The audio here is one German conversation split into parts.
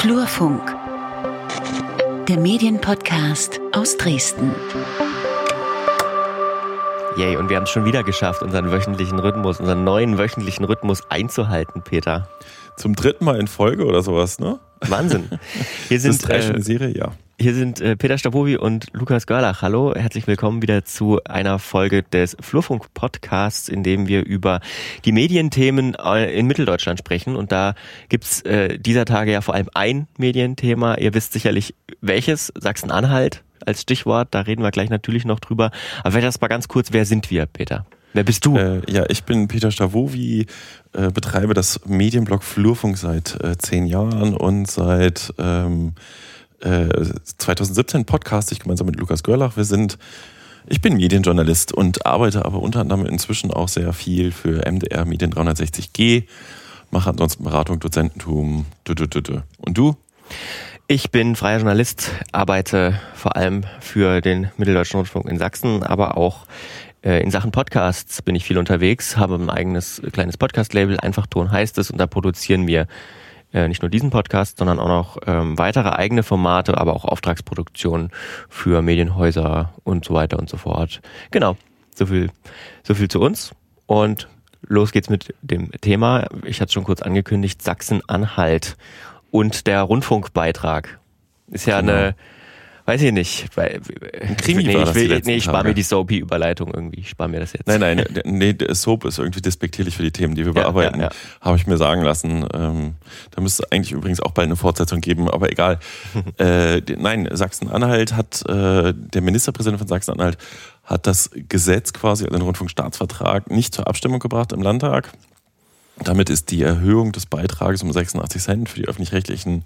Flurfunk, der Medienpodcast aus Dresden. Yay, und wir haben es schon wieder geschafft, unseren wöchentlichen Rhythmus, unseren neuen wöchentlichen Rhythmus einzuhalten, Peter. Zum dritten Mal in Folge oder sowas, ne? Wahnsinn. Hier sind, das ist drei äh, Serie, ja. Hier sind äh, Peter Stabowi und Lukas Görlach. Hallo, herzlich willkommen wieder zu einer Folge des Flurfunk Podcasts, in dem wir über die Medienthemen äh, in Mitteldeutschland sprechen. Und da gibt's äh, dieser Tage ja vor allem ein Medienthema. Ihr wisst sicherlich welches, Sachsen-Anhalt als Stichwort. Da reden wir gleich natürlich noch drüber. Aber vielleicht erst mal ganz kurz, wer sind wir, Peter? Wer bist du? Äh, ja, ich bin Peter Stavovi, äh, betreibe das Medienblog Flurfunk seit äh, zehn Jahren und seit ähm, 2017 äh, podcast ich gemeinsam mit Lukas Görlach. Wir sind, ich bin Medienjournalist und arbeite aber unter anderem inzwischen auch sehr viel für MDR Medien 360G, mache ansonsten Beratung, Dozententum. Und du? Ich bin freier Journalist, arbeite vor allem für den Mitteldeutschen Rundfunk in Sachsen, aber auch äh, in Sachen Podcasts bin ich viel unterwegs, habe ein eigenes kleines Podcast-Label, einfach Ton heißt es, und da produzieren wir äh, nicht nur diesen Podcast, sondern auch noch ähm, weitere eigene Formate, aber auch Auftragsproduktionen für Medienhäuser und so weiter und so fort. Genau, so viel, so viel zu uns. Und los geht's mit dem Thema. Ich hatte schon kurz angekündigt, Sachsen-Anhalt und der Rundfunkbeitrag. Ist ja genau. eine Weiß ich nicht. Weil, Krimi nee, ich, will, nee, ich spare mir die Soapy-Überleitung irgendwie. Ich spare mir das jetzt. Nein, nein, nee, Soap ist irgendwie despektierlich für die Themen, die wir ja, bearbeiten. Ja, ja. Habe ich mir sagen lassen. Ähm, da müsste es eigentlich übrigens auch bald eine Fortsetzung geben, aber egal. äh, nein, Sachsen-Anhalt hat, äh, der Ministerpräsident von Sachsen-Anhalt hat das Gesetz quasi, den Rundfunkstaatsvertrag, nicht zur Abstimmung gebracht im Landtag. Damit ist die Erhöhung des Beitrages um 86 Cent für die öffentlich-rechtlichen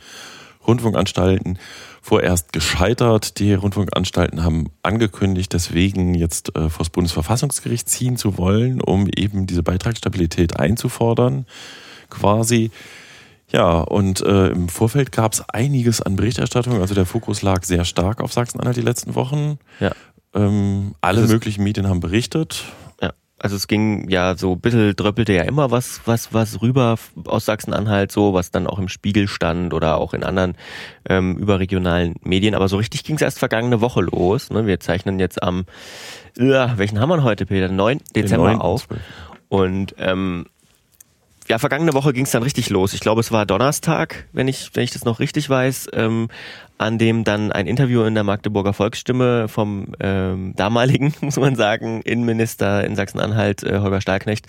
Rundfunkanstalten vorerst gescheitert. Die Rundfunkanstalten haben angekündigt, deswegen jetzt äh, vor das Bundesverfassungsgericht ziehen zu wollen, um eben diese Beitragsstabilität einzufordern, quasi. Ja, und äh, im Vorfeld gab es einiges an Berichterstattung. Also der Fokus lag sehr stark auf Sachsen-Anhalt die letzten Wochen. Ja. Ähm, alle möglichen Medien haben berichtet. Also es ging ja so ein bisschen dröppelte ja immer was, was, was rüber aus Sachsen-Anhalt so, was dann auch im Spiegel stand oder auch in anderen ähm, überregionalen Medien. Aber so richtig ging es erst vergangene Woche los. Ne? Wir zeichnen jetzt am, äh, welchen haben wir heute, Peter? 9. Dezember 9. auf. Und ähm, ja, vergangene Woche ging es dann richtig los. Ich glaube, es war Donnerstag, wenn ich, wenn ich das noch richtig weiß, ähm, an dem dann ein Interview in der Magdeburger Volksstimme vom ähm, damaligen, muss man sagen, Innenminister in Sachsen-Anhalt, äh, Holger Stahlknecht,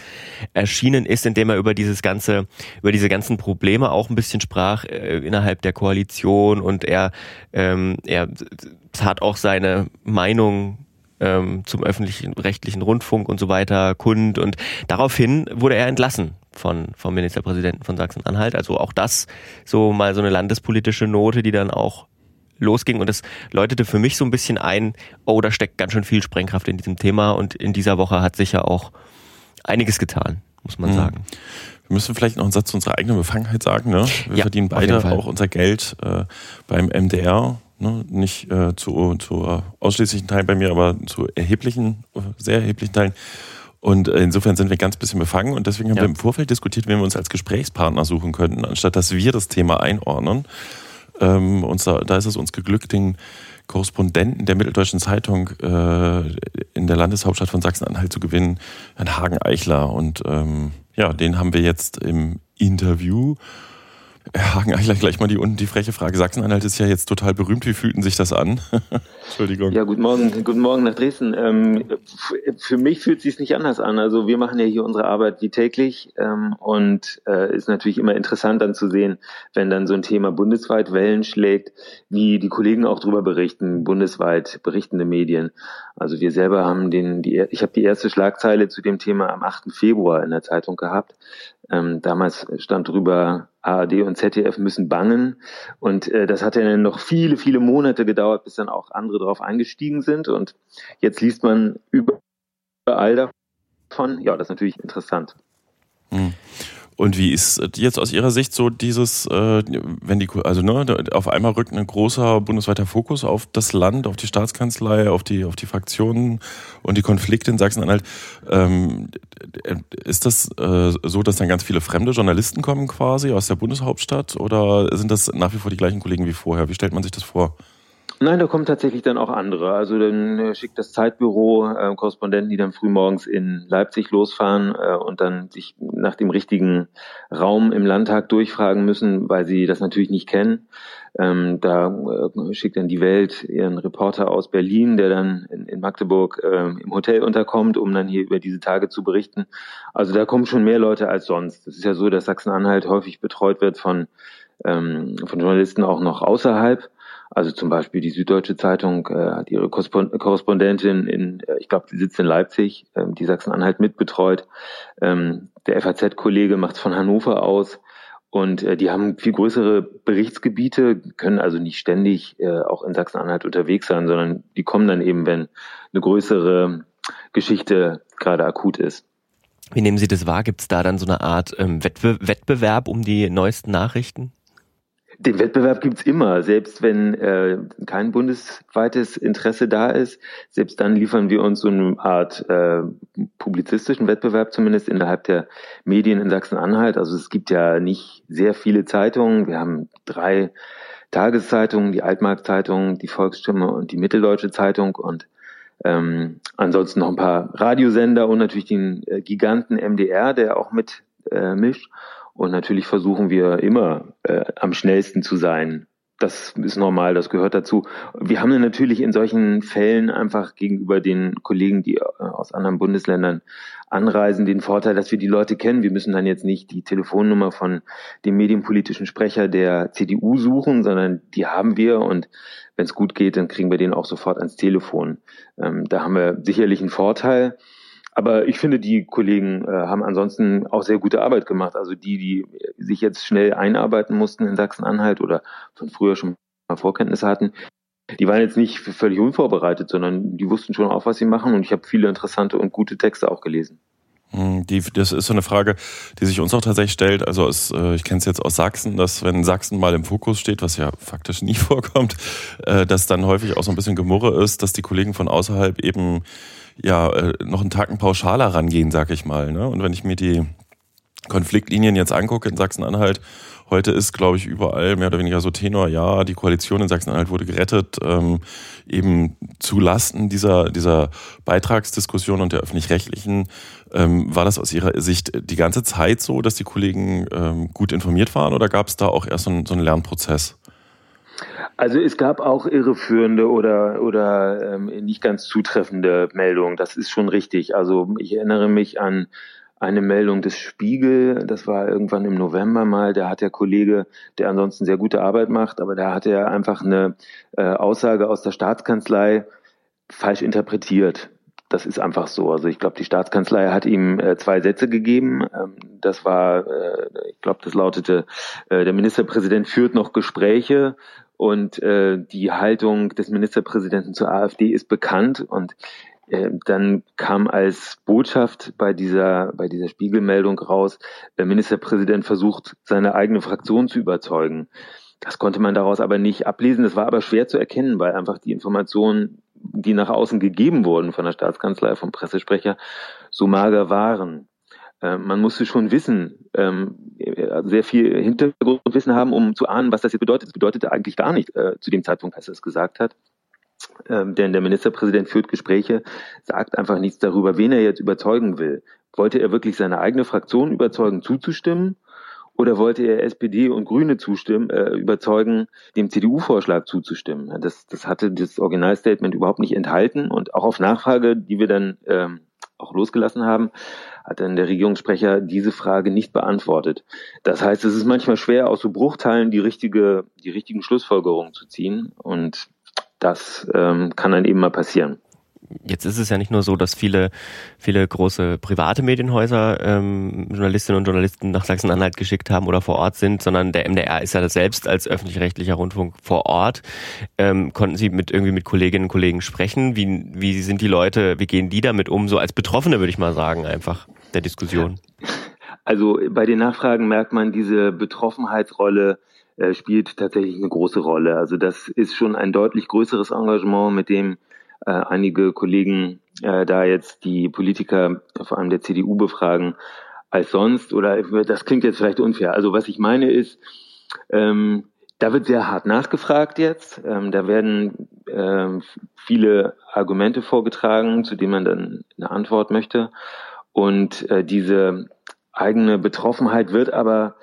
erschienen ist, in dem er über dieses ganze, über diese ganzen Probleme auch ein bisschen sprach äh, innerhalb der Koalition. Und er, ähm, er tat auch seine Meinung ähm, zum öffentlichen rechtlichen Rundfunk und so weiter kund. Und daraufhin wurde er entlassen von, vom Ministerpräsidenten von Sachsen-Anhalt. Also auch das so mal so eine landespolitische Note, die dann auch losging und es läutete für mich so ein bisschen ein, oh, da steckt ganz schön viel Sprengkraft in diesem Thema und in dieser Woche hat sich ja auch einiges getan, muss man mhm. sagen. Wir müssen vielleicht noch einen Satz zu unserer eigenen Befangenheit sagen. Ne? Wir ja, verdienen beide auch unser Geld äh, beim MDR. Ne? Nicht äh, zu, zu ausschließlichen Teilen bei mir, aber zu erheblichen, sehr erheblichen Teilen und insofern sind wir ganz bisschen befangen und deswegen haben ja. wir im Vorfeld diskutiert, wen wir uns als Gesprächspartner suchen könnten, anstatt dass wir das Thema einordnen. Ähm, und da, da ist es uns geglückt, den Korrespondenten der Mitteldeutschen Zeitung äh, in der Landeshauptstadt von Sachsen-Anhalt zu gewinnen, Herrn Hagen Eichler. Und ähm, ja, den haben wir jetzt im Interview. Hagen Eichler, gleich mal die unten die freche Frage. Sachsen-Anhalt ist ja jetzt total berühmt. Wie fühlten sich das an? Entschuldigung. Ja, guten Morgen, guten Morgen nach Dresden. Ähm, für mich fühlt es sich nicht anders an. Also wir machen ja hier unsere Arbeit wie täglich ähm, und äh, ist natürlich immer interessant dann zu sehen, wenn dann so ein Thema bundesweit Wellen schlägt, wie die Kollegen auch darüber berichten, bundesweit berichtende Medien. Also wir selber haben den, die, ich habe die erste Schlagzeile zu dem Thema am 8. Februar in der Zeitung gehabt. Ähm, damals stand drüber, ARD und ZDF müssen bangen. Und äh, das hat ja dann noch viele, viele Monate gedauert, bis dann auch andere darauf eingestiegen sind. Und jetzt liest man überall davon. Ja, das ist natürlich interessant. Hm. Und wie ist jetzt aus Ihrer Sicht so dieses, äh, wenn die, also ne, auf einmal rückt ein großer bundesweiter Fokus auf das Land, auf die Staatskanzlei, auf die, auf die Fraktionen und die Konflikte in Sachsen-Anhalt. Ähm, ist das äh, so, dass dann ganz viele fremde Journalisten kommen quasi aus der Bundeshauptstadt oder sind das nach wie vor die gleichen Kollegen wie vorher? Wie stellt man sich das vor? Nein, da kommen tatsächlich dann auch andere. Also dann äh, schickt das Zeitbüro äh, Korrespondenten, die dann frühmorgens in Leipzig losfahren äh, und dann sich nach dem richtigen Raum im Landtag durchfragen müssen, weil sie das natürlich nicht kennen. Ähm, da äh, schickt dann die Welt ihren Reporter aus Berlin, der dann in, in Magdeburg äh, im Hotel unterkommt, um dann hier über diese Tage zu berichten. Also da kommen schon mehr Leute als sonst. Es ist ja so, dass Sachsen-Anhalt häufig betreut wird von, ähm, von Journalisten auch noch außerhalb. Also zum Beispiel die Süddeutsche Zeitung äh, hat ihre Korrespondentin in, äh, ich glaube, die sitzt in Leipzig, äh, die Sachsen-Anhalt mitbetreut. Ähm, der FAZ-Kollege macht von Hannover aus. Und äh, die haben viel größere Berichtsgebiete, können also nicht ständig äh, auch in Sachsen-Anhalt unterwegs sein, sondern die kommen dann eben, wenn eine größere Geschichte gerade akut ist. Wie nehmen Sie das wahr? Gibt es da dann so eine Art ähm, Wettbe Wettbewerb um die neuesten Nachrichten? Den Wettbewerb gibt's immer, selbst wenn äh, kein bundesweites Interesse da ist. Selbst dann liefern wir uns so eine Art äh, publizistischen Wettbewerb, zumindest innerhalb der Medien in Sachsen-Anhalt. Also es gibt ja nicht sehr viele Zeitungen. Wir haben drei Tageszeitungen, die Altmark-Zeitung, die Volksstimme und die Mitteldeutsche Zeitung und ähm, ansonsten noch ein paar Radiosender und natürlich den äh, Giganten MDR, der auch mit äh, mischt. Und natürlich versuchen wir immer äh, am schnellsten zu sein. Das ist normal, das gehört dazu. Wir haben natürlich in solchen Fällen einfach gegenüber den Kollegen, die äh, aus anderen Bundesländern anreisen, den Vorteil, dass wir die Leute kennen. Wir müssen dann jetzt nicht die Telefonnummer von dem medienpolitischen Sprecher der CDU suchen, sondern die haben wir und wenn es gut geht, dann kriegen wir den auch sofort ans Telefon. Ähm, da haben wir sicherlich einen Vorteil. Aber ich finde, die Kollegen äh, haben ansonsten auch sehr gute Arbeit gemacht. Also die, die sich jetzt schnell einarbeiten mussten in Sachsen-Anhalt oder von früher schon mal Vorkenntnisse hatten, die waren jetzt nicht völlig unvorbereitet, sondern die wussten schon auch, was sie machen. Und ich habe viele interessante und gute Texte auch gelesen. Hm, die, das ist so eine Frage, die sich uns auch tatsächlich stellt. Also es, äh, ich kenne es jetzt aus Sachsen, dass wenn Sachsen mal im Fokus steht, was ja faktisch nie vorkommt, äh, dass dann häufig auch so ein bisschen Gemurre ist, dass die Kollegen von außerhalb eben ja äh, noch einen Tacken pauschaler rangehen, sag ich mal. Ne? Und wenn ich mir die Konfliktlinien jetzt angucke in Sachsen-Anhalt, heute ist, glaube ich, überall mehr oder weniger so Tenor, ja, die Koalition in Sachsen-Anhalt wurde gerettet, ähm, eben zu Lasten dieser, dieser Beitragsdiskussion und der öffentlich-rechtlichen. Ähm, war das aus Ihrer Sicht die ganze Zeit so, dass die Kollegen ähm, gut informiert waren oder gab es da auch erst so, ein, so einen Lernprozess? Also es gab auch irreführende oder oder ähm, nicht ganz zutreffende Meldungen. Das ist schon richtig. Also ich erinnere mich an eine Meldung des Spiegel, das war irgendwann im November mal, da hat der Kollege, der ansonsten sehr gute Arbeit macht, aber da hat er einfach eine äh, Aussage aus der Staatskanzlei falsch interpretiert. Das ist einfach so. Also ich glaube, die Staatskanzlei hat ihm äh, zwei Sätze gegeben. Ähm, das war, äh, ich glaube, das lautete, äh, der Ministerpräsident führt noch Gespräche und äh, die Haltung des Ministerpräsidenten zur AfD ist bekannt und äh, dann kam als Botschaft bei dieser, bei dieser Spiegelmeldung raus, der Ministerpräsident versucht, seine eigene Fraktion zu überzeugen. Das konnte man daraus aber nicht ablesen. Das war aber schwer zu erkennen, weil einfach die Informationen, die nach außen gegeben wurden von der Staatskanzlei, vom Pressesprecher, so mager waren. Äh, man musste schon wissen, ähm, sehr viel Hintergrundwissen haben, um zu ahnen, was das jetzt bedeutet. Das bedeutete eigentlich gar nicht äh, zu dem Zeitpunkt, als er es gesagt hat. Ähm, denn der Ministerpräsident führt Gespräche, sagt einfach nichts darüber, wen er jetzt überzeugen will. Wollte er wirklich seine eigene Fraktion überzeugen, zuzustimmen? Oder wollte er SPD und Grüne zustimmen, äh, überzeugen, dem CDU-Vorschlag zuzustimmen? Das, das hatte das Originalstatement überhaupt nicht enthalten und auch auf Nachfrage, die wir dann ähm, auch losgelassen haben, hat dann der Regierungssprecher diese Frage nicht beantwortet. Das heißt, es ist manchmal schwer, aus so Bruchteilen die richtige, die richtigen Schlussfolgerungen zu ziehen und das ähm, kann dann eben mal passieren jetzt ist es ja nicht nur so, dass viele, viele große private Medienhäuser ähm, Journalistinnen und Journalisten nach Sachsen-Anhalt geschickt haben oder vor Ort sind, sondern der MDR ist ja selbst als öffentlich-rechtlicher Rundfunk vor Ort. Ähm, konnten Sie mit irgendwie mit Kolleginnen und Kollegen sprechen? Wie, wie sind die Leute, wie gehen die damit um? So als Betroffene würde ich mal sagen, einfach der Diskussion. Also bei den Nachfragen merkt man, diese Betroffenheitsrolle äh, spielt tatsächlich eine große Rolle. Also das ist schon ein deutlich größeres Engagement, mit dem äh, einige Kollegen äh, da jetzt die Politiker, vor allem der CDU, befragen, als sonst. Oder das klingt jetzt vielleicht unfair. Also was ich meine ist, ähm, da wird sehr hart nachgefragt jetzt. Ähm, da werden ähm, viele Argumente vorgetragen, zu denen man dann eine Antwort möchte. Und äh, diese eigene Betroffenheit wird aber,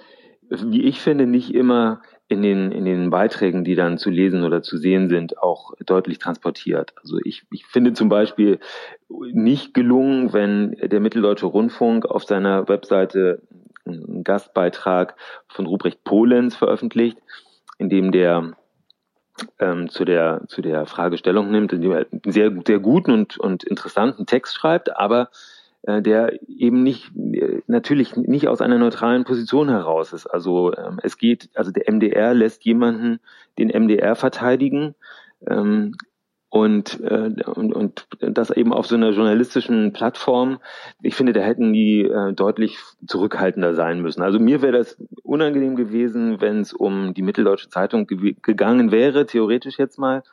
wie ich finde, nicht immer in den, in den Beiträgen, die dann zu lesen oder zu sehen sind, auch deutlich transportiert. Also ich, ich finde zum Beispiel nicht gelungen, wenn der Mitteldeutsche Rundfunk auf seiner Webseite einen Gastbeitrag von Ruprecht Polenz veröffentlicht, in dem der ähm, zu der zu der Fragestellung nimmt, in dem er einen sehr sehr guten und und interessanten Text schreibt, aber der eben nicht äh, natürlich nicht aus einer neutralen Position heraus ist. Also ähm, es geht, also der MDR lässt jemanden den MDR verteidigen, ähm, und, äh, und, und das eben auf so einer journalistischen Plattform. Ich finde, da hätten die äh, deutlich zurückhaltender sein müssen. Also mir wäre das unangenehm gewesen, wenn es um die Mitteldeutsche Zeitung ge gegangen wäre, theoretisch jetzt mal,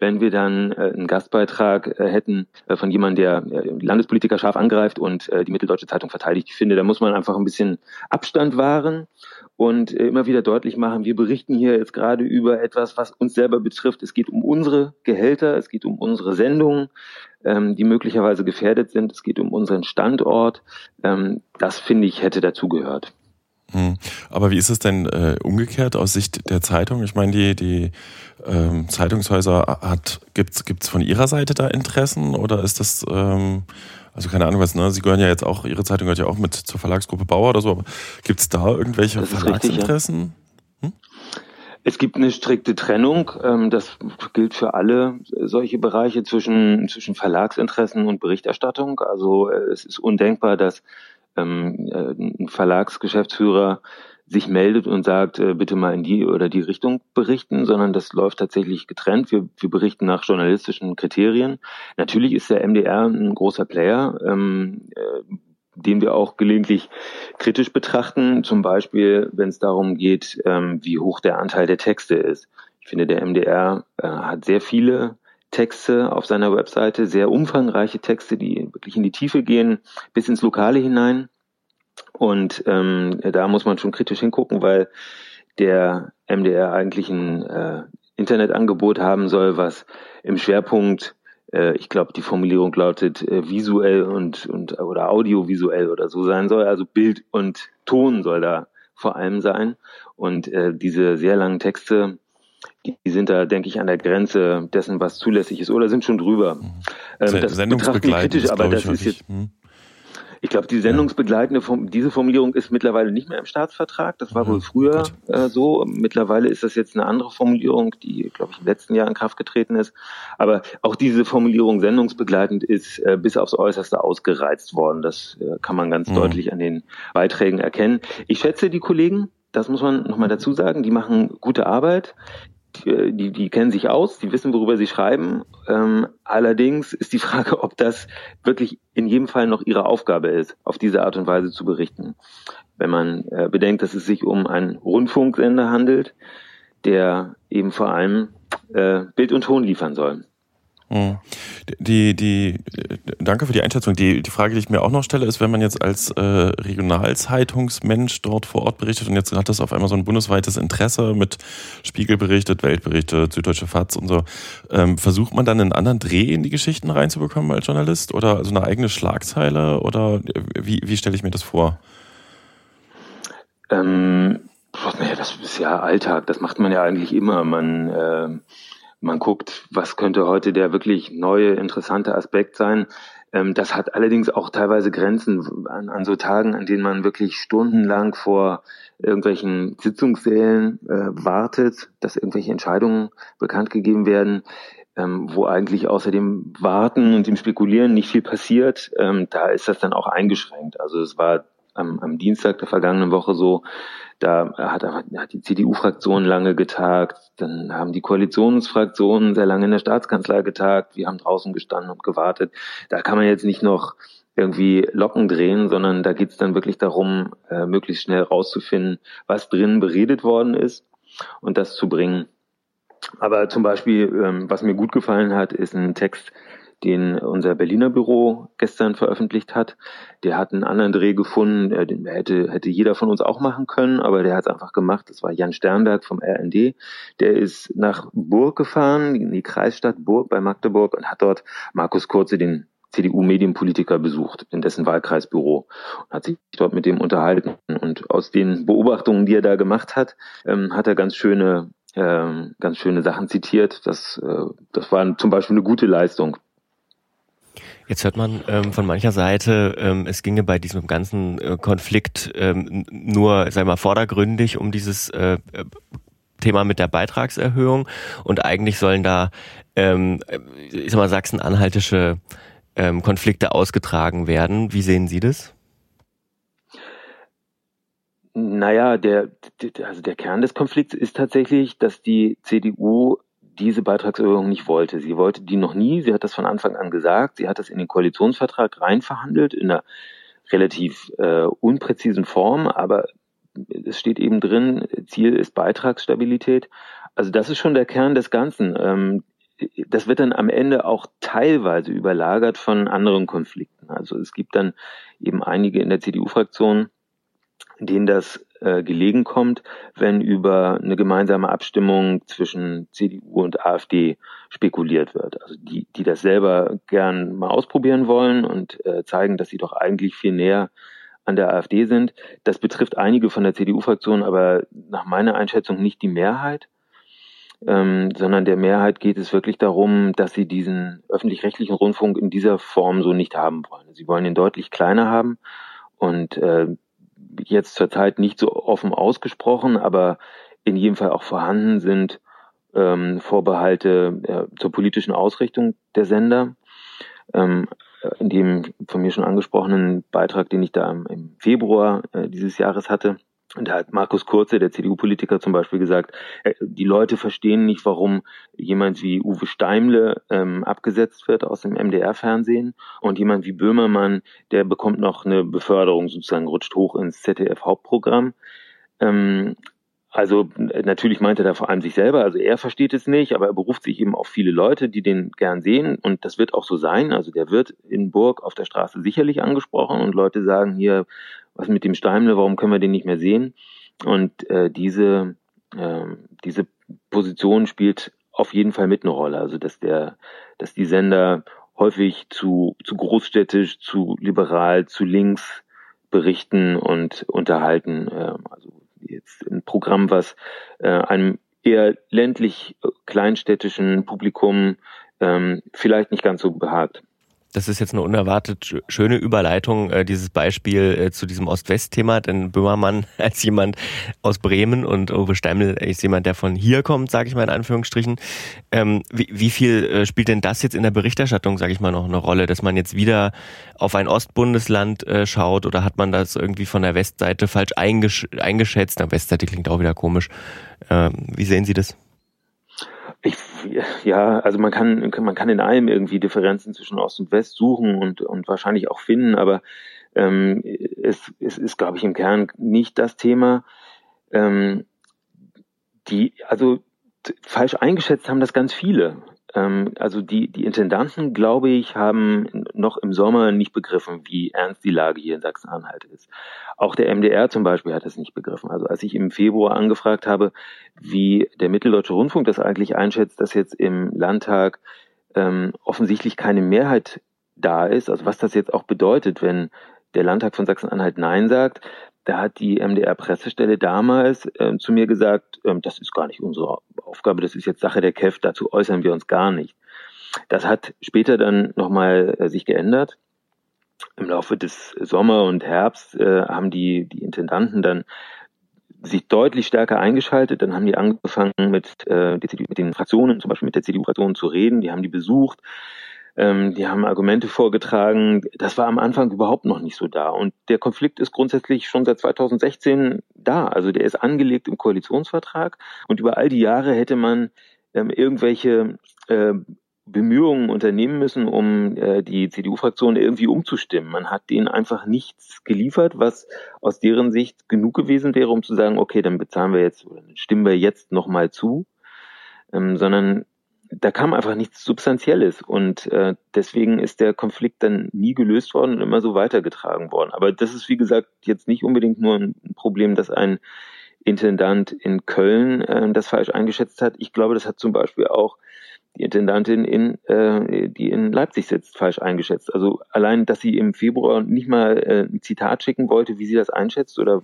wenn wir dann äh, einen Gastbeitrag äh, hätten äh, von jemandem, der äh, Landespolitiker scharf angreift und äh, die Mitteldeutsche Zeitung verteidigt. Ich finde, da muss man einfach ein bisschen Abstand wahren und äh, immer wieder deutlich machen, wir berichten hier jetzt gerade über etwas, was uns selber betrifft. Es geht um unsere Gehälter, es geht um unsere Sendungen, ähm, die möglicherweise gefährdet sind. Es geht um unseren Standort. Ähm, das finde ich hätte dazugehört. Hm. Aber wie ist es denn äh, umgekehrt aus Sicht der Zeitung? Ich meine, die, die ähm, Zeitungshäuser hat, gibt's gibt's von Ihrer Seite da Interessen oder ist das, ähm, also keine Ahnung was, ne? Sie gehören ja jetzt auch, Ihre Zeitung gehört ja auch mit zur Verlagsgruppe Bauer oder so, aber gibt's da irgendwelche Verlagsinteressen? Richtig, ja. hm? Es gibt eine strikte Trennung. Ähm, das gilt für alle solche Bereiche zwischen, zwischen Verlagsinteressen und Berichterstattung. Also äh, es ist undenkbar, dass ähm, äh, ein Verlagsgeschäftsführer sich meldet und sagt, äh, bitte mal in die oder die Richtung berichten, sondern das läuft tatsächlich getrennt. Wir, wir berichten nach journalistischen Kriterien. Natürlich ist der MDR ein großer Player, ähm, äh, den wir auch gelegentlich kritisch betrachten, zum Beispiel, wenn es darum geht, ähm, wie hoch der Anteil der Texte ist. Ich finde, der MDR äh, hat sehr viele Texte auf seiner Webseite, sehr umfangreiche Texte, die wirklich in die Tiefe gehen, bis ins Lokale hinein. Und ähm, da muss man schon kritisch hingucken, weil der MDR eigentlich ein äh, Internetangebot haben soll, was im Schwerpunkt, äh, ich glaube, die Formulierung lautet äh, visuell und, und oder audiovisuell oder so sein soll. Also Bild und Ton soll da vor allem sein. Und äh, diese sehr langen Texte, die sind da, denke ich, an der Grenze dessen, was zulässig ist oder sind schon drüber. Mhm. Ähm, das Sendungsbegleitend kritisch, aber das ist jetzt. Hm. Ich glaube, die sendungsbegleitende diese Formulierung ist mittlerweile nicht mehr im Staatsvertrag. Das war mhm. wohl früher äh, so. Mittlerweile ist das jetzt eine andere Formulierung, die, glaube ich, im letzten Jahr in Kraft getreten ist. Aber auch diese Formulierung sendungsbegleitend ist äh, bis aufs Äußerste ausgereizt worden. Das äh, kann man ganz mhm. deutlich an den Beiträgen erkennen. Ich schätze die Kollegen, das muss man nochmal dazu sagen, die machen gute Arbeit die, die, die kennen sich aus, die wissen, worüber sie schreiben. Ähm, allerdings ist die Frage, ob das wirklich in jedem Fall noch ihre Aufgabe ist, auf diese Art und Weise zu berichten. Wenn man äh, bedenkt, dass es sich um einen Rundfunksender handelt, der eben vor allem äh, Bild und Ton liefern soll. Mhm. Die, die, danke für die Einschätzung. Die, die Frage, die ich mir auch noch stelle, ist, wenn man jetzt als äh, Regionalzeitungsmensch dort vor Ort berichtet und jetzt hat das auf einmal so ein bundesweites Interesse mit Spiegel berichtet, Welt berichtet, Süddeutsche Fatz und so, ähm, versucht man dann einen anderen Dreh in die Geschichten reinzubekommen als Journalist oder also eine eigene Schlagzeile oder wie, wie stelle ich mir das vor? Ähm, das ist ja Alltag, das macht man ja eigentlich immer. Man äh man guckt, was könnte heute der wirklich neue, interessante Aspekt sein. Ähm, das hat allerdings auch teilweise Grenzen an, an, so Tagen, an denen man wirklich stundenlang vor irgendwelchen Sitzungssälen äh, wartet, dass irgendwelche Entscheidungen bekannt gegeben werden, ähm, wo eigentlich außer dem Warten und dem Spekulieren nicht viel passiert. Ähm, da ist das dann auch eingeschränkt. Also es war am, am Dienstag der vergangenen Woche so, da hat, hat die CDU-Fraktion lange getagt, dann haben die Koalitionsfraktionen sehr lange in der Staatskanzlei getagt, wir haben draußen gestanden und gewartet. Da kann man jetzt nicht noch irgendwie Locken drehen, sondern da geht es dann wirklich darum, äh, möglichst schnell rauszufinden, was drin beredet worden ist und das zu bringen. Aber zum Beispiel, ähm, was mir gut gefallen hat, ist ein Text, den unser Berliner Büro gestern veröffentlicht hat. Der hat einen anderen Dreh gefunden, den hätte, hätte jeder von uns auch machen können, aber der hat es einfach gemacht. Das war Jan Sternberg vom RND. Der ist nach Burg gefahren, in die Kreisstadt Burg bei Magdeburg und hat dort Markus Kurze, den CDU-Medienpolitiker besucht in dessen Wahlkreisbüro und hat sich dort mit dem unterhalten. Und aus den Beobachtungen, die er da gemacht hat, ähm, hat er ganz schöne, ähm, ganz schöne Sachen zitiert. Das, äh, das war zum Beispiel eine gute Leistung. Jetzt hört man ähm, von mancher Seite, ähm, es ginge bei diesem ganzen äh, Konflikt ähm, nur, sei mal, vordergründig um dieses äh, äh, Thema mit der Beitragserhöhung und eigentlich sollen da, ähm, ich sag mal, sachsen-anhaltische ähm, Konflikte ausgetragen werden. Wie sehen Sie das? Naja, der, also der Kern des Konflikts ist tatsächlich, dass die CDU diese Beitragserhöhung nicht wollte. Sie wollte die noch nie. Sie hat das von Anfang an gesagt. Sie hat das in den Koalitionsvertrag reinverhandelt in einer relativ äh, unpräzisen Form, aber es steht eben drin, Ziel ist Beitragsstabilität. Also das ist schon der Kern des Ganzen. Ähm, das wird dann am Ende auch teilweise überlagert von anderen Konflikten. Also es gibt dann eben einige in der CDU-Fraktion, denen das äh, gelegen kommt, wenn über eine gemeinsame Abstimmung zwischen CDU und AfD spekuliert wird. Also die, die das selber gern mal ausprobieren wollen und äh, zeigen, dass sie doch eigentlich viel näher an der AfD sind. Das betrifft einige von der CDU-Fraktion, aber nach meiner Einschätzung nicht die Mehrheit. Ähm, sondern der Mehrheit geht es wirklich darum, dass sie diesen öffentlich-rechtlichen Rundfunk in dieser Form so nicht haben wollen. Sie wollen ihn deutlich kleiner haben und äh, jetzt zurzeit nicht so offen ausgesprochen, aber in jedem Fall auch vorhanden sind ähm, Vorbehalte äh, zur politischen Ausrichtung der Sender. Ähm, in dem von mir schon angesprochenen Beitrag, den ich da im Februar äh, dieses Jahres hatte, und da hat Markus Kurze, der CDU-Politiker, zum Beispiel gesagt, äh, die Leute verstehen nicht, warum jemand wie Uwe Steimle ähm, abgesetzt wird aus dem MDR-Fernsehen und jemand wie Böhmermann, der bekommt noch eine Beförderung, sozusagen rutscht hoch ins ZDF-Hauptprogramm. Ähm, also natürlich meint er da vor allem sich selber, also er versteht es nicht, aber er beruft sich eben auf viele Leute, die den gern sehen und das wird auch so sein. Also der wird in Burg auf der Straße sicherlich angesprochen und Leute sagen hier, was mit dem Steimle, warum können wir den nicht mehr sehen? Und äh, diese, äh, diese Position spielt auf jeden Fall mit eine Rolle. Also dass der, dass die Sender häufig zu, zu großstädtisch, zu liberal, zu links berichten und unterhalten. Äh, also jetzt ein Programm, was äh, einem eher ländlich äh, kleinstädtischen Publikum ähm, vielleicht nicht ganz so behagt das ist jetzt eine unerwartet schöne Überleitung, äh, dieses Beispiel äh, zu diesem Ost-West-Thema, denn Böhmermann als jemand aus Bremen und Uwe Steimel ist jemand, der von hier kommt, sage ich mal in Anführungsstrichen. Ähm, wie, wie viel äh, spielt denn das jetzt in der Berichterstattung, sage ich mal, noch eine Rolle, dass man jetzt wieder auf ein Ostbundesland äh, schaut oder hat man das irgendwie von der Westseite falsch eingesch eingeschätzt? Na, Westseite klingt auch wieder komisch. Ähm, wie sehen Sie das? Ich, ja, also man kann, man kann in allem irgendwie Differenzen zwischen Ost und West suchen und, und wahrscheinlich auch finden, aber ähm, es, es ist, glaube ich, im Kern nicht das Thema. Ähm, die, also falsch eingeschätzt haben das ganz viele. Ähm, also die, die Intendanten, glaube ich, haben noch im Sommer nicht begriffen, wie ernst die Lage hier in Sachsen-Anhalt ist. Auch der MDR zum Beispiel hat es nicht begriffen. Also als ich im Februar angefragt habe, wie der Mitteldeutsche Rundfunk das eigentlich einschätzt, dass jetzt im Landtag ähm, offensichtlich keine Mehrheit da ist, also was das jetzt auch bedeutet, wenn der Landtag von Sachsen-Anhalt Nein sagt, da hat die MDR-Pressestelle damals äh, zu mir gesagt, äh, das ist gar nicht unsere Aufgabe, das ist jetzt Sache der KEF, dazu äußern wir uns gar nicht. Das hat später dann nochmal äh, sich geändert. Im Laufe des Sommer und Herbst äh, haben die, die Intendanten dann sich deutlich stärker eingeschaltet. Dann haben die angefangen mit, äh, mit den Fraktionen, zum Beispiel mit der CDU-Fraktion zu reden. Die haben die besucht. Ähm, die haben Argumente vorgetragen. Das war am Anfang überhaupt noch nicht so da. Und der Konflikt ist grundsätzlich schon seit 2016 da. Also der ist angelegt im Koalitionsvertrag. Und über all die Jahre hätte man ähm, irgendwelche äh, Bemühungen unternehmen müssen, um äh, die CDU-Fraktion irgendwie umzustimmen. Man hat denen einfach nichts geliefert, was aus deren Sicht genug gewesen wäre, um zu sagen, okay, dann bezahlen wir jetzt oder stimmen wir jetzt nochmal zu, ähm, sondern da kam einfach nichts Substanzielles und äh, deswegen ist der Konflikt dann nie gelöst worden und immer so weitergetragen worden. Aber das ist, wie gesagt, jetzt nicht unbedingt nur ein Problem, dass ein Intendant in Köln äh, das falsch eingeschätzt hat. Ich glaube, das hat zum Beispiel auch die Intendantin in, äh, die in Leipzig sitzt, falsch eingeschätzt. Also allein, dass sie im Februar nicht mal äh, ein Zitat schicken wollte, wie sie das einschätzt oder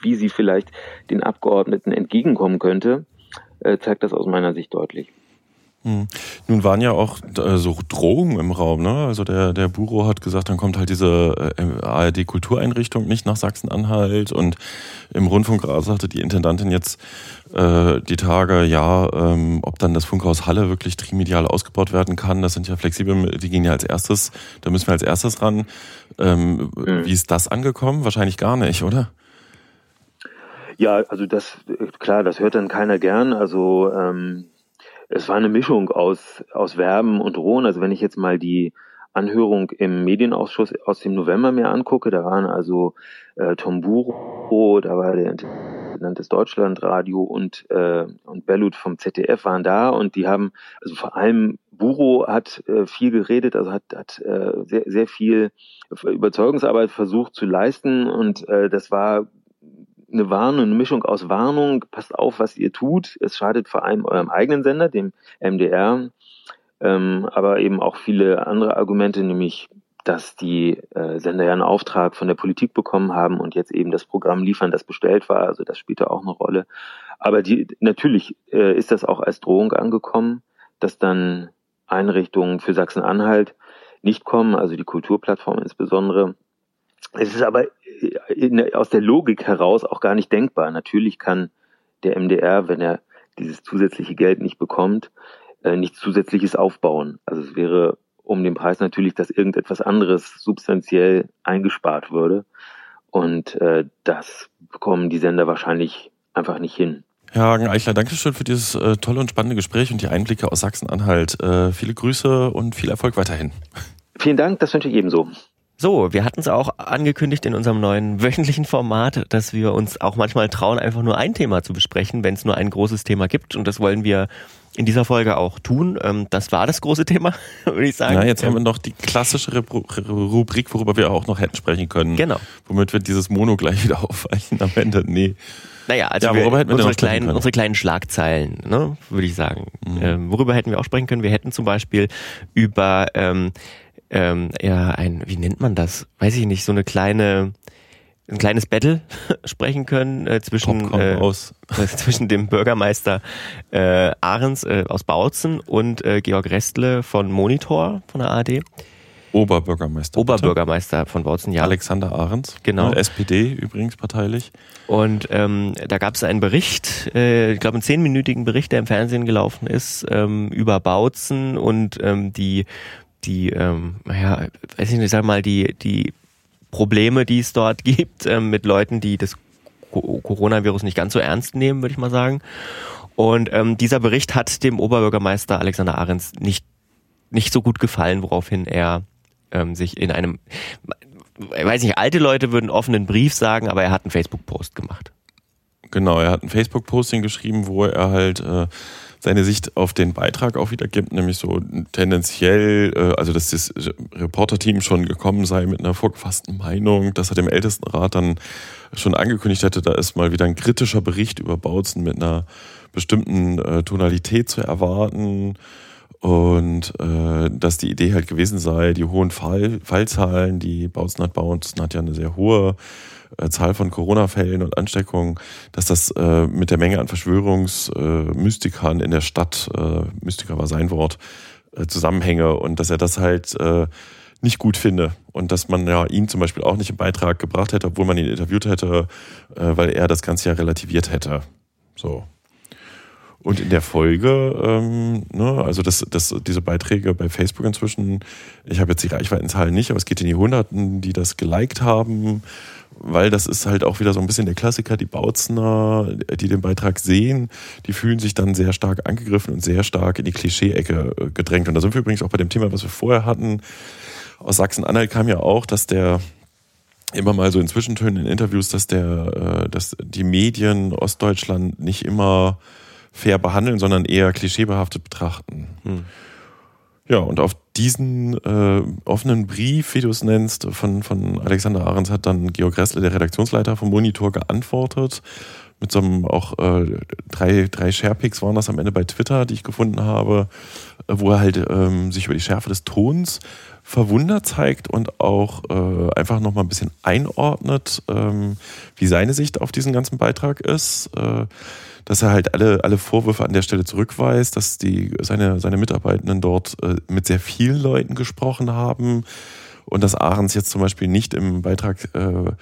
wie sie vielleicht den Abgeordneten entgegenkommen könnte, äh, zeigt das aus meiner Sicht deutlich. Hm. Nun waren ja auch äh, so Drohungen im Raum, ne? Also der, der Buro hat gesagt, dann kommt halt diese äh, ARD-Kultureinrichtung nicht nach Sachsen-Anhalt und im Rundfunkrat sagte die Intendantin jetzt äh, die Tage, ja, ähm, ob dann das Funkhaus Halle wirklich trimedial ausgebaut werden kann, das sind ja flexibel, die gehen ja als erstes, da müssen wir als erstes ran. Ähm, mhm. Wie ist das angekommen? Wahrscheinlich gar nicht, oder? Ja, also das, klar, das hört dann keiner gern. Also ähm, es war eine Mischung aus, aus Verben und Drohen. Also wenn ich jetzt mal die Anhörung im Medienausschuss aus dem November mir angucke, da waren also äh, Tom Buro, da war der Intendant des Deutschlandradio und, äh, und Bellut vom ZDF waren da und die haben, also vor allem Buro hat äh, viel geredet, also hat, hat äh, sehr, sehr viel Überzeugungsarbeit versucht zu leisten und äh, das war eine Warnung, eine Mischung aus Warnung, passt auf, was ihr tut. Es schadet vor allem eurem eigenen Sender, dem MDR, ähm, aber eben auch viele andere Argumente, nämlich dass die äh, Sender ja einen Auftrag von der Politik bekommen haben und jetzt eben das Programm liefern, das bestellt war. Also das spielte auch eine Rolle. Aber die, natürlich äh, ist das auch als Drohung angekommen, dass dann Einrichtungen für Sachsen-Anhalt nicht kommen, also die Kulturplattform insbesondere. Es ist aber in, aus der Logik heraus auch gar nicht denkbar. Natürlich kann der MDR, wenn er dieses zusätzliche Geld nicht bekommt, äh, nichts Zusätzliches aufbauen. Also es wäre um den Preis natürlich, dass irgendetwas anderes substanziell eingespart würde. Und äh, das bekommen die Sender wahrscheinlich einfach nicht hin. Herr Hagen Eichler, danke schön für dieses äh, tolle und spannende Gespräch und die Einblicke aus Sachsen-Anhalt. Äh, viele Grüße und viel Erfolg weiterhin. Vielen Dank, das wünsche ich ebenso. So, wir hatten es auch angekündigt in unserem neuen wöchentlichen Format, dass wir uns auch manchmal trauen, einfach nur ein Thema zu besprechen, wenn es nur ein großes Thema gibt. Und das wollen wir in dieser Folge auch tun. Ähm, das war das große Thema, würde ich sagen. Ja, jetzt haben wir noch die klassische Rubrik, worüber wir auch noch hätten sprechen können. Genau. Womit wir dieses Mono gleich wieder aufweichen am Ende. Nee. Naja, also ja, wir unsere, kleinen, unsere kleinen Schlagzeilen, ne, würde ich sagen. Mhm. Ähm, worüber hätten wir auch sprechen können? Wir hätten zum Beispiel über ähm, ähm, ja, ein, wie nennt man das? Weiß ich nicht, so eine kleine, ein kleines Battle sprechen können äh, zwischen, äh, zwischen dem Bürgermeister äh, Ahrens äh, aus Bautzen und äh, Georg Restle von Monitor von der ARD. Oberbürgermeister. Oberbürgermeister bitte? von Bautzen, ja. Alexander Ahrens. Genau. SPD übrigens parteilich. Und ähm, da gab es einen Bericht, äh, ich glaube einen zehnminütigen Bericht, der im Fernsehen gelaufen ist, ähm, über Bautzen und ähm, die die, ähm, ja, weiß ich nicht, sag mal, die, die Probleme, die es dort gibt, ähm, mit Leuten, die das Coronavirus nicht ganz so ernst nehmen, würde ich mal sagen. Und ähm, dieser Bericht hat dem Oberbürgermeister Alexander Ahrens nicht, nicht so gut gefallen, woraufhin er ähm, sich in einem, ich weiß nicht, alte Leute würden offenen Brief sagen, aber er hat einen Facebook-Post gemacht. Genau, er hat ein Facebook-Posting geschrieben, wo er halt äh, seine Sicht auf den Beitrag auch wiedergibt, nämlich so tendenziell, äh, also dass das Reporterteam schon gekommen sei mit einer vorgefassten Meinung, dass er dem Ältestenrat dann schon angekündigt hätte, da ist mal wieder ein kritischer Bericht über Bautzen mit einer bestimmten äh, Tonalität zu erwarten und äh, dass die Idee halt gewesen sei, die hohen Fall, Fallzahlen, die Bautzen hat, Bautzen hat ja eine sehr hohe äh, Zahl von Corona-Fällen und Ansteckungen, dass das äh, mit der Menge an Verschwörungsmystikern in der Stadt, äh, Mystiker war sein Wort, äh, zusammenhänge und dass er das halt äh, nicht gut finde und dass man ja ihn zum Beispiel auch nicht im Beitrag gebracht hätte, obwohl man ihn interviewt hätte, äh, weil er das Ganze ja relativiert hätte. So. Und in der Folge, ähm, ne, also das, das, diese Beiträge bei Facebook inzwischen, ich habe jetzt die Reichweitenzahlen nicht, aber es geht in die Hunderten, die das geliked haben weil das ist halt auch wieder so ein bisschen der Klassiker, die Bautzner, die den Beitrag sehen, die fühlen sich dann sehr stark angegriffen und sehr stark in die Klischee-Ecke äh, gedrängt. Und da sind wir übrigens auch bei dem Thema, was wir vorher hatten. Aus Sachsen-Anhalt kam ja auch, dass der immer mal so in Zwischentönen in Interviews, dass der, äh, dass die Medien Ostdeutschland nicht immer fair behandeln, sondern eher klischeebehaftet betrachten. Hm. Ja, und auf diesen äh, offenen Brief, wie du es nennst, von, von Alexander Ahrens hat dann Georg Ressler, der Redaktionsleiter vom Monitor, geantwortet. Mit so einem auch äh, drei, drei Sharepics waren das am Ende bei Twitter, die ich gefunden habe, äh, wo er halt ähm, sich über die Schärfe des Tons verwundert zeigt und auch äh, einfach nochmal ein bisschen einordnet, ähm, wie seine Sicht auf diesen ganzen Beitrag ist. Äh, dass er halt alle, alle Vorwürfe an der Stelle zurückweist, dass die, seine, seine Mitarbeitenden dort äh, mit sehr vielen Leuten gesprochen haben und dass Ahrens jetzt zum Beispiel nicht im Beitrag äh,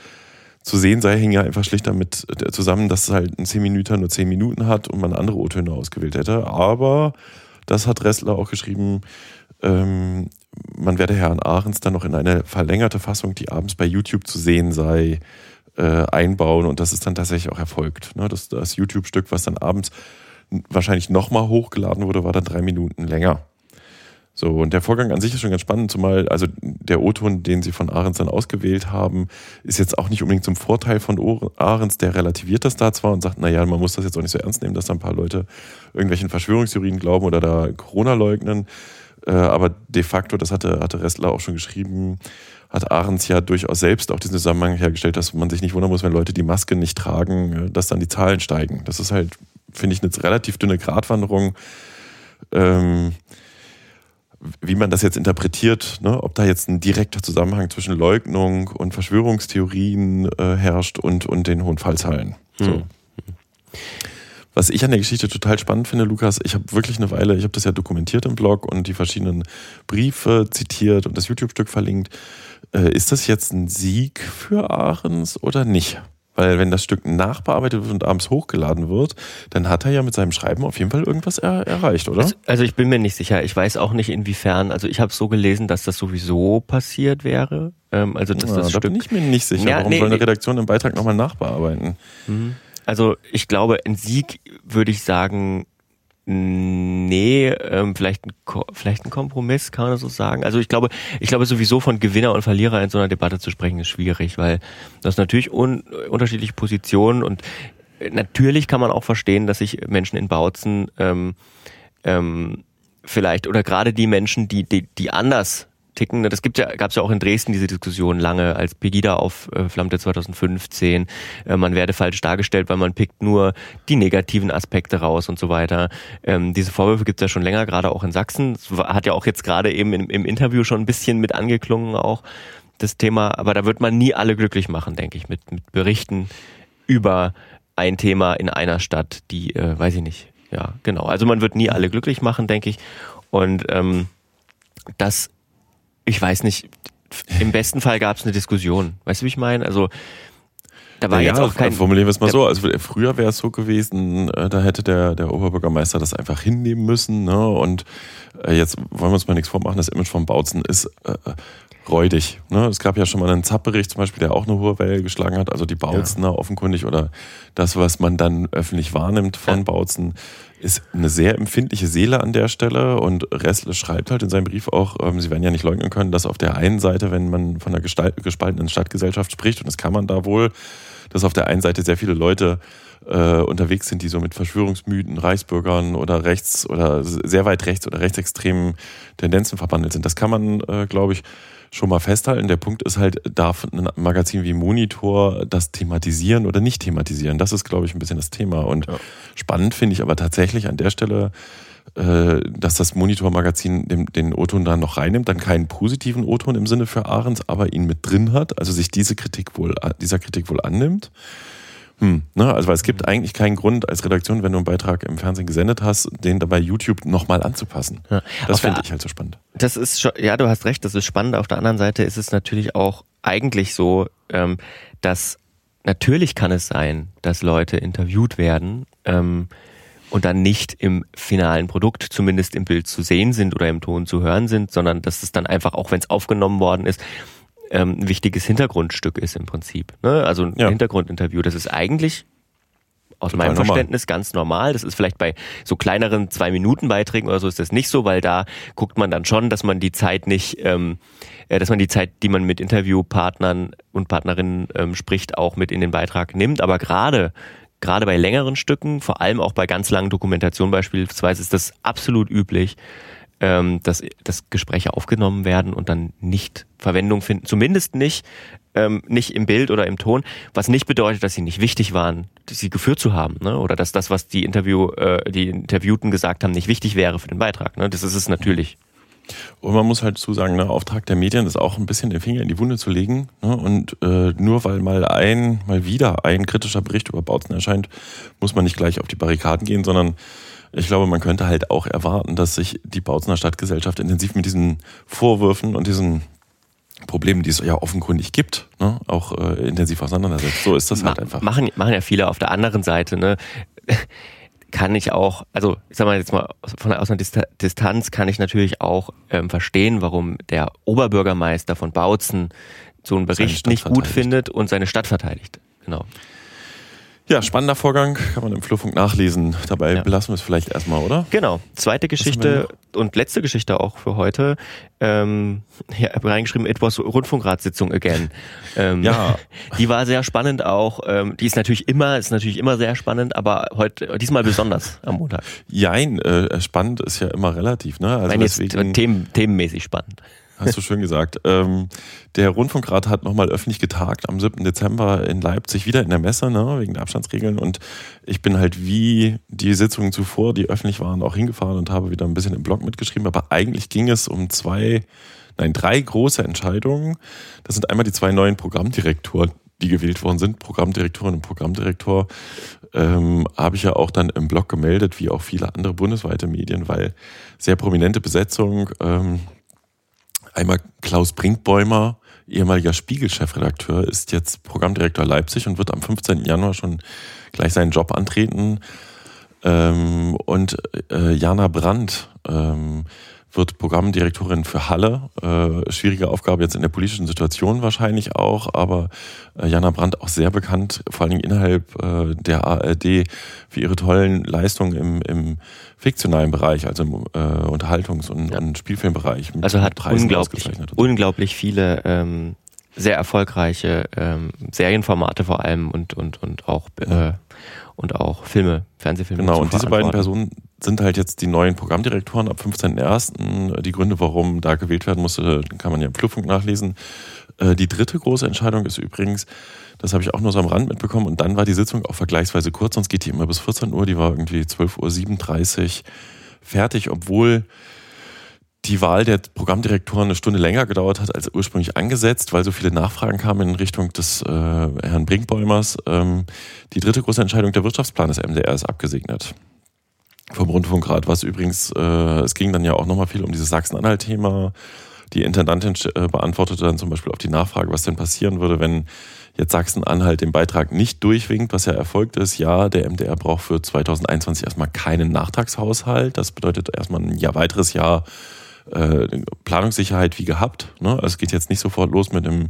zu sehen sei, hing ja einfach schlicht damit äh, zusammen, dass halt ein 10 Minuten nur 10 Minuten hat und man andere O-Töne ausgewählt hätte. Aber das hat Ressler auch geschrieben, ähm, man werde Herrn Ahrens dann noch in eine verlängerte Fassung, die abends bei YouTube zu sehen sei, äh, einbauen und das ist dann tatsächlich auch erfolgt. Ne? Das, das YouTube-Stück, was dann abends wahrscheinlich nochmal hochgeladen wurde, war dann drei Minuten länger. So, und der Vorgang an sich ist schon ganz spannend, zumal also der O-Ton, den sie von Ahrens dann ausgewählt haben, ist jetzt auch nicht unbedingt zum Vorteil von Ahrens, der relativiert das da zwar und sagt, naja, man muss das jetzt auch nicht so ernst nehmen, dass da ein paar Leute irgendwelchen Verschwörungstheorien glauben oder da Corona leugnen. Äh, aber de facto, das hatte, hatte Restler auch schon geschrieben, hat Ahrens ja durchaus selbst auch diesen Zusammenhang hergestellt, dass man sich nicht wundern muss, wenn Leute die Maske nicht tragen, äh, dass dann die Zahlen steigen. Das ist halt, finde ich, eine relativ dünne Gratwanderung. Ähm, wie man das jetzt interpretiert, ne? ob da jetzt ein direkter Zusammenhang zwischen Leugnung und Verschwörungstheorien äh, herrscht und, und den hohen Fallzahlen. So. Hm. Was ich an der Geschichte total spannend finde, Lukas, ich habe wirklich eine Weile, ich habe das ja dokumentiert im Blog und die verschiedenen Briefe zitiert und das YouTube-Stück verlinkt. Äh, ist das jetzt ein Sieg für Ahrens oder nicht? Weil wenn das Stück nachbearbeitet wird und abends hochgeladen wird, dann hat er ja mit seinem Schreiben auf jeden Fall irgendwas er erreicht, oder? Also, also ich bin mir nicht sicher. Ich weiß auch nicht inwiefern. Also ich habe so gelesen, dass das sowieso passiert wäre. Ähm, also dass ja, das da Stück bin ich mir nicht sicher. Ja, Warum nee, soll eine Redaktion im Beitrag nochmal nachbearbeiten? Mhm. Also ich glaube, ein Sieg würde ich sagen, Nee, ähm, vielleicht, ein, vielleicht ein Kompromiss, kann man das so sagen. Also ich glaube, ich glaube sowieso von Gewinner und Verlierer in so einer Debatte zu sprechen, ist schwierig, weil das natürlich un, unterschiedliche Positionen und natürlich kann man auch verstehen, dass sich Menschen in Bautzen ähm, ähm, vielleicht oder gerade die Menschen, die, die, die anders ticken. Das gibt ja, gab es ja auch in Dresden diese Diskussion lange, als Pegida aufflammte 2015. Äh, man werde falsch dargestellt, weil man pickt nur die negativen Aspekte raus und so weiter. Ähm, diese Vorwürfe gibt es ja schon länger, gerade auch in Sachsen. Das hat ja auch jetzt gerade eben im, im Interview schon ein bisschen mit angeklungen auch das Thema. Aber da wird man nie alle glücklich machen, denke ich, mit, mit Berichten über ein Thema in einer Stadt, die, äh, weiß ich nicht. Ja, genau. Also man wird nie alle glücklich machen, denke ich. Und ähm, das ich weiß nicht, im besten Fall gab es eine Diskussion. Weißt du, wie ich meine? Also da war ja, jetzt auch kein. Formulieren wir es mal so. Also früher wäre es so gewesen, äh, da hätte der, der Oberbürgermeister das einfach hinnehmen müssen. Ne? Und äh, jetzt wollen wir uns mal nichts vormachen. Das Image von Bautzen ist äh, räudig. Ne? Es gab ja schon mal einen Zapp-Bericht zum Beispiel, der auch eine hohe Welle geschlagen hat. Also die Bautzener ja. offenkundig oder das, was man dann öffentlich wahrnimmt von ja. Bautzen, ist eine sehr empfindliche Seele an der Stelle und Ressle schreibt halt in seinem Brief auch, ähm, sie werden ja nicht leugnen können, dass auf der einen Seite, wenn man von einer gespaltenen Stadtgesellschaft spricht, und das kann man da wohl, dass auf der einen Seite sehr viele Leute äh, unterwegs sind, die so mit Verschwörungsmythen, Reichsbürgern oder rechts oder sehr weit rechts oder rechtsextremen Tendenzen verbandelt sind. Das kann man, äh, glaube ich, schon mal festhalten. Der Punkt ist halt, darf ein Magazin wie Monitor das thematisieren oder nicht thematisieren? Das ist, glaube ich, ein bisschen das Thema. Und ja. spannend finde ich aber tatsächlich an der Stelle, äh, dass das Monitor-Magazin den, den O-Ton dann noch reinnimmt, dann keinen positiven O-Ton im Sinne für Ahrens, aber ihn mit drin hat, also sich diese Kritik wohl, dieser Kritik wohl annimmt. Hm, ne? Also weil es gibt eigentlich keinen Grund als Redaktion, wenn du einen Beitrag im Fernsehen gesendet hast, den dabei YouTube nochmal anzupassen. Ja. Das finde ich halt so spannend. Das ist schon, ja, du hast recht, das ist spannend. Auf der anderen Seite ist es natürlich auch eigentlich so, ähm, dass natürlich kann es sein, dass Leute interviewt werden ähm, und dann nicht im finalen Produkt, zumindest im Bild zu sehen sind oder im Ton zu hören sind, sondern dass es dann einfach, auch wenn es aufgenommen worden ist, ähm, ein wichtiges Hintergrundstück ist im Prinzip. Ne? Also ein ja. Hintergrundinterview. Das ist eigentlich aus Total meinem Verständnis normal. ganz normal. Das ist vielleicht bei so kleineren Zwei-Minuten-Beiträgen oder so ist das nicht so, weil da guckt man dann schon, dass man die Zeit nicht, ähm, äh, dass man die Zeit, die man mit Interviewpartnern und Partnerinnen ähm, spricht, auch mit in den Beitrag nimmt. Aber gerade gerade bei längeren Stücken, vor allem auch bei ganz langen Dokumentationen beispielsweise, ist das absolut üblich, ähm, dass, dass Gespräche aufgenommen werden und dann nicht Verwendung finden. Zumindest nicht ähm, nicht im Bild oder im Ton, was nicht bedeutet, dass sie nicht wichtig waren, sie geführt zu haben, ne? oder dass das, was die Interview, äh, die Interviewten gesagt haben, nicht wichtig wäre für den Beitrag. Ne? Das ist es natürlich. Und man muss halt zu sagen, der ne, Auftrag der Medien ist auch ein bisschen den Finger in die Wunde zu legen. Ne? Und äh, nur weil mal ein, mal wieder ein kritischer Bericht über Bautzen erscheint, muss man nicht gleich auf die Barrikaden gehen, sondern ich glaube, man könnte halt auch erwarten, dass sich die Bautzener Stadtgesellschaft intensiv mit diesen Vorwürfen und diesen Problemen, die es ja offenkundig gibt, ne, auch äh, intensiv auseinandersetzt. So ist das halt einfach. Machen, machen ja viele auf der anderen Seite, ne? Kann ich auch, also ich sag mal jetzt mal von aus einer Distanz kann ich natürlich auch ähm, verstehen, warum der Oberbürgermeister von Bautzen so einen Bericht nicht gut findet und seine Stadt verteidigt. Genau. Ja, spannender Vorgang, kann man im Flurfunk nachlesen. Dabei ja. belassen wir es vielleicht erstmal, oder? Genau. Zweite Geschichte und letzte Geschichte auch für heute. Ähm, ja, habe reingeschrieben, it was Rundfunkratssitzung again. Ähm, ja. Die war sehr spannend auch. Ähm, die ist natürlich immer, ist natürlich immer sehr spannend, aber heute, diesmal besonders am Montag. Jein, äh, spannend ist ja immer relativ, ne? Also Nein, deswegen, themen, themenmäßig spannend. Hast du schön gesagt. Ähm, der Rundfunkrat hat nochmal öffentlich getagt am 7. Dezember in Leipzig, wieder in der Messe, ne, wegen der Abstandsregeln. Und ich bin halt wie die Sitzungen zuvor, die öffentlich waren, auch hingefahren und habe wieder ein bisschen im Blog mitgeschrieben. Aber eigentlich ging es um zwei, nein, drei große Entscheidungen. Das sind einmal die zwei neuen Programmdirektoren, die gewählt worden sind, Programmdirektorin und Programmdirektor, ähm, habe ich ja auch dann im Blog gemeldet, wie auch viele andere bundesweite Medien, weil sehr prominente Besetzung. Ähm, Einmal Klaus Brinkbäumer, ehemaliger Spiegel-Chefredakteur, ist jetzt Programmdirektor Leipzig und wird am 15. Januar schon gleich seinen Job antreten. Ähm, und äh, Jana Brandt ähm, wird Programmdirektorin für Halle. Äh, schwierige Aufgabe jetzt in der politischen Situation wahrscheinlich auch, aber äh, Jana Brandt auch sehr bekannt, vor allen Dingen innerhalb äh, der ARD für ihre tollen Leistungen im, im fiktionalen Bereich, also im äh, Unterhaltungs- und, ja. und Spielfilmbereich. also hat unglaublich, unglaublich viele ähm, sehr erfolgreiche ähm, Serienformate vor allem und, und, und auch äh, und auch Filme, Fernsehfilme. Genau, und diese beiden Personen sind halt jetzt die neuen Programmdirektoren ab 15.01. Die Gründe, warum da gewählt werden musste, kann man ja im Flurfunk nachlesen. Äh, die dritte große Entscheidung ist übrigens, das habe ich auch nur so am Rand mitbekommen, und dann war die Sitzung auch vergleichsweise kurz, sonst geht die immer bis 14 Uhr, die war irgendwie 12.37 Uhr fertig, obwohl die Wahl der Programmdirektoren eine Stunde länger gedauert hat als ursprünglich angesetzt, weil so viele Nachfragen kamen in Richtung des äh, Herrn Brinkbäumers. Ähm, die dritte große Entscheidung, der Wirtschaftsplan des MDR ist abgesegnet vom Rundfunkrat, was übrigens, äh, es ging dann ja auch nochmal viel um dieses Sachsen-Anhalt-Thema. Die Intendantin äh, beantwortete dann zum Beispiel auf die Nachfrage, was denn passieren würde, wenn jetzt Sachsen-Anhalt den Beitrag nicht durchwinkt, was ja erfolgt ist. Ja, der MDR braucht für 2021 erstmal keinen Nachtragshaushalt. Das bedeutet erstmal ein Jahr weiteres Jahr äh, Planungssicherheit wie gehabt. Ne? Also es geht jetzt nicht sofort los mit dem,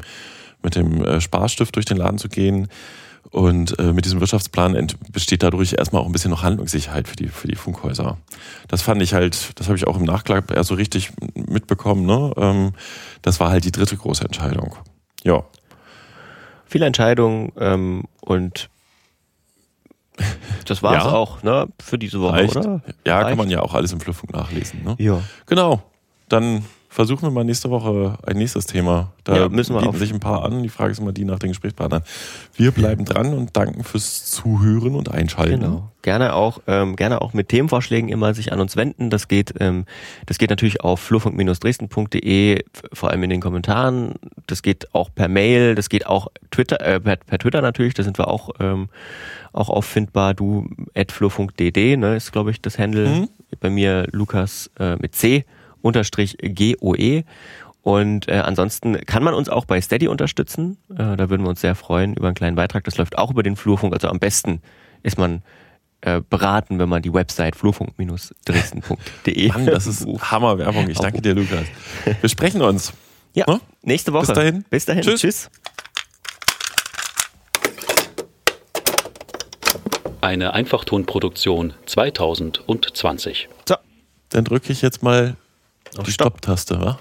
mit dem äh, Sparstift durch den Laden zu gehen. Und äh, mit diesem Wirtschaftsplan besteht dadurch erstmal auch ein bisschen noch Handlungssicherheit für die, für die Funkhäuser. Das fand ich halt, das habe ich auch im Nachklapp eher so richtig mitbekommen. Ne? Ähm, das war halt die dritte große Entscheidung. Ja. Viele Entscheidungen ähm, und das war es ja. auch, ne? Für diese Woche, Reicht. oder? Ja, Reicht. kann man ja auch alles im Flüffung nachlesen. Ne? Ja. Genau. Dann versuchen wir mal nächste Woche ein nächstes Thema. Da ja, müssen wir bieten sich ein paar an. Die Frage ist immer die nach den Gesprächspartnern. Wir bleiben dran und danken fürs Zuhören und Einschalten. Genau. Gerne auch, ähm, gerne auch mit Themenvorschlägen immer sich an uns wenden. Das geht, ähm, das geht natürlich auf flurfunk-dresden.de, vor allem in den Kommentaren. Das geht auch per Mail. Das geht auch Twitter, äh, per, per Twitter natürlich. Da sind wir auch, ähm, auch auffindbar. Du at flurfunk.dd, ne, ist glaube ich das Handle. Mhm. Bei mir Lukas äh, mit C unterstrich GOE. Und äh, ansonsten kann man uns auch bei Steady unterstützen. Äh, da würden wir uns sehr freuen über einen kleinen Beitrag. Das läuft auch über den Flurfunk. Also am besten ist man äh, beraten, wenn man die Website flurfunk-dresden.de. Mann, das ist Hammerwerbung. Ich danke dir, Lukas. Wir sprechen uns. Ja, hm? nächste Woche. Bis dahin. Bis dahin. Tschüss. Tschüss. Eine Einfachtonproduktion 2020. So, dann drücke ich jetzt mal auf die Stopp-Taste, wa?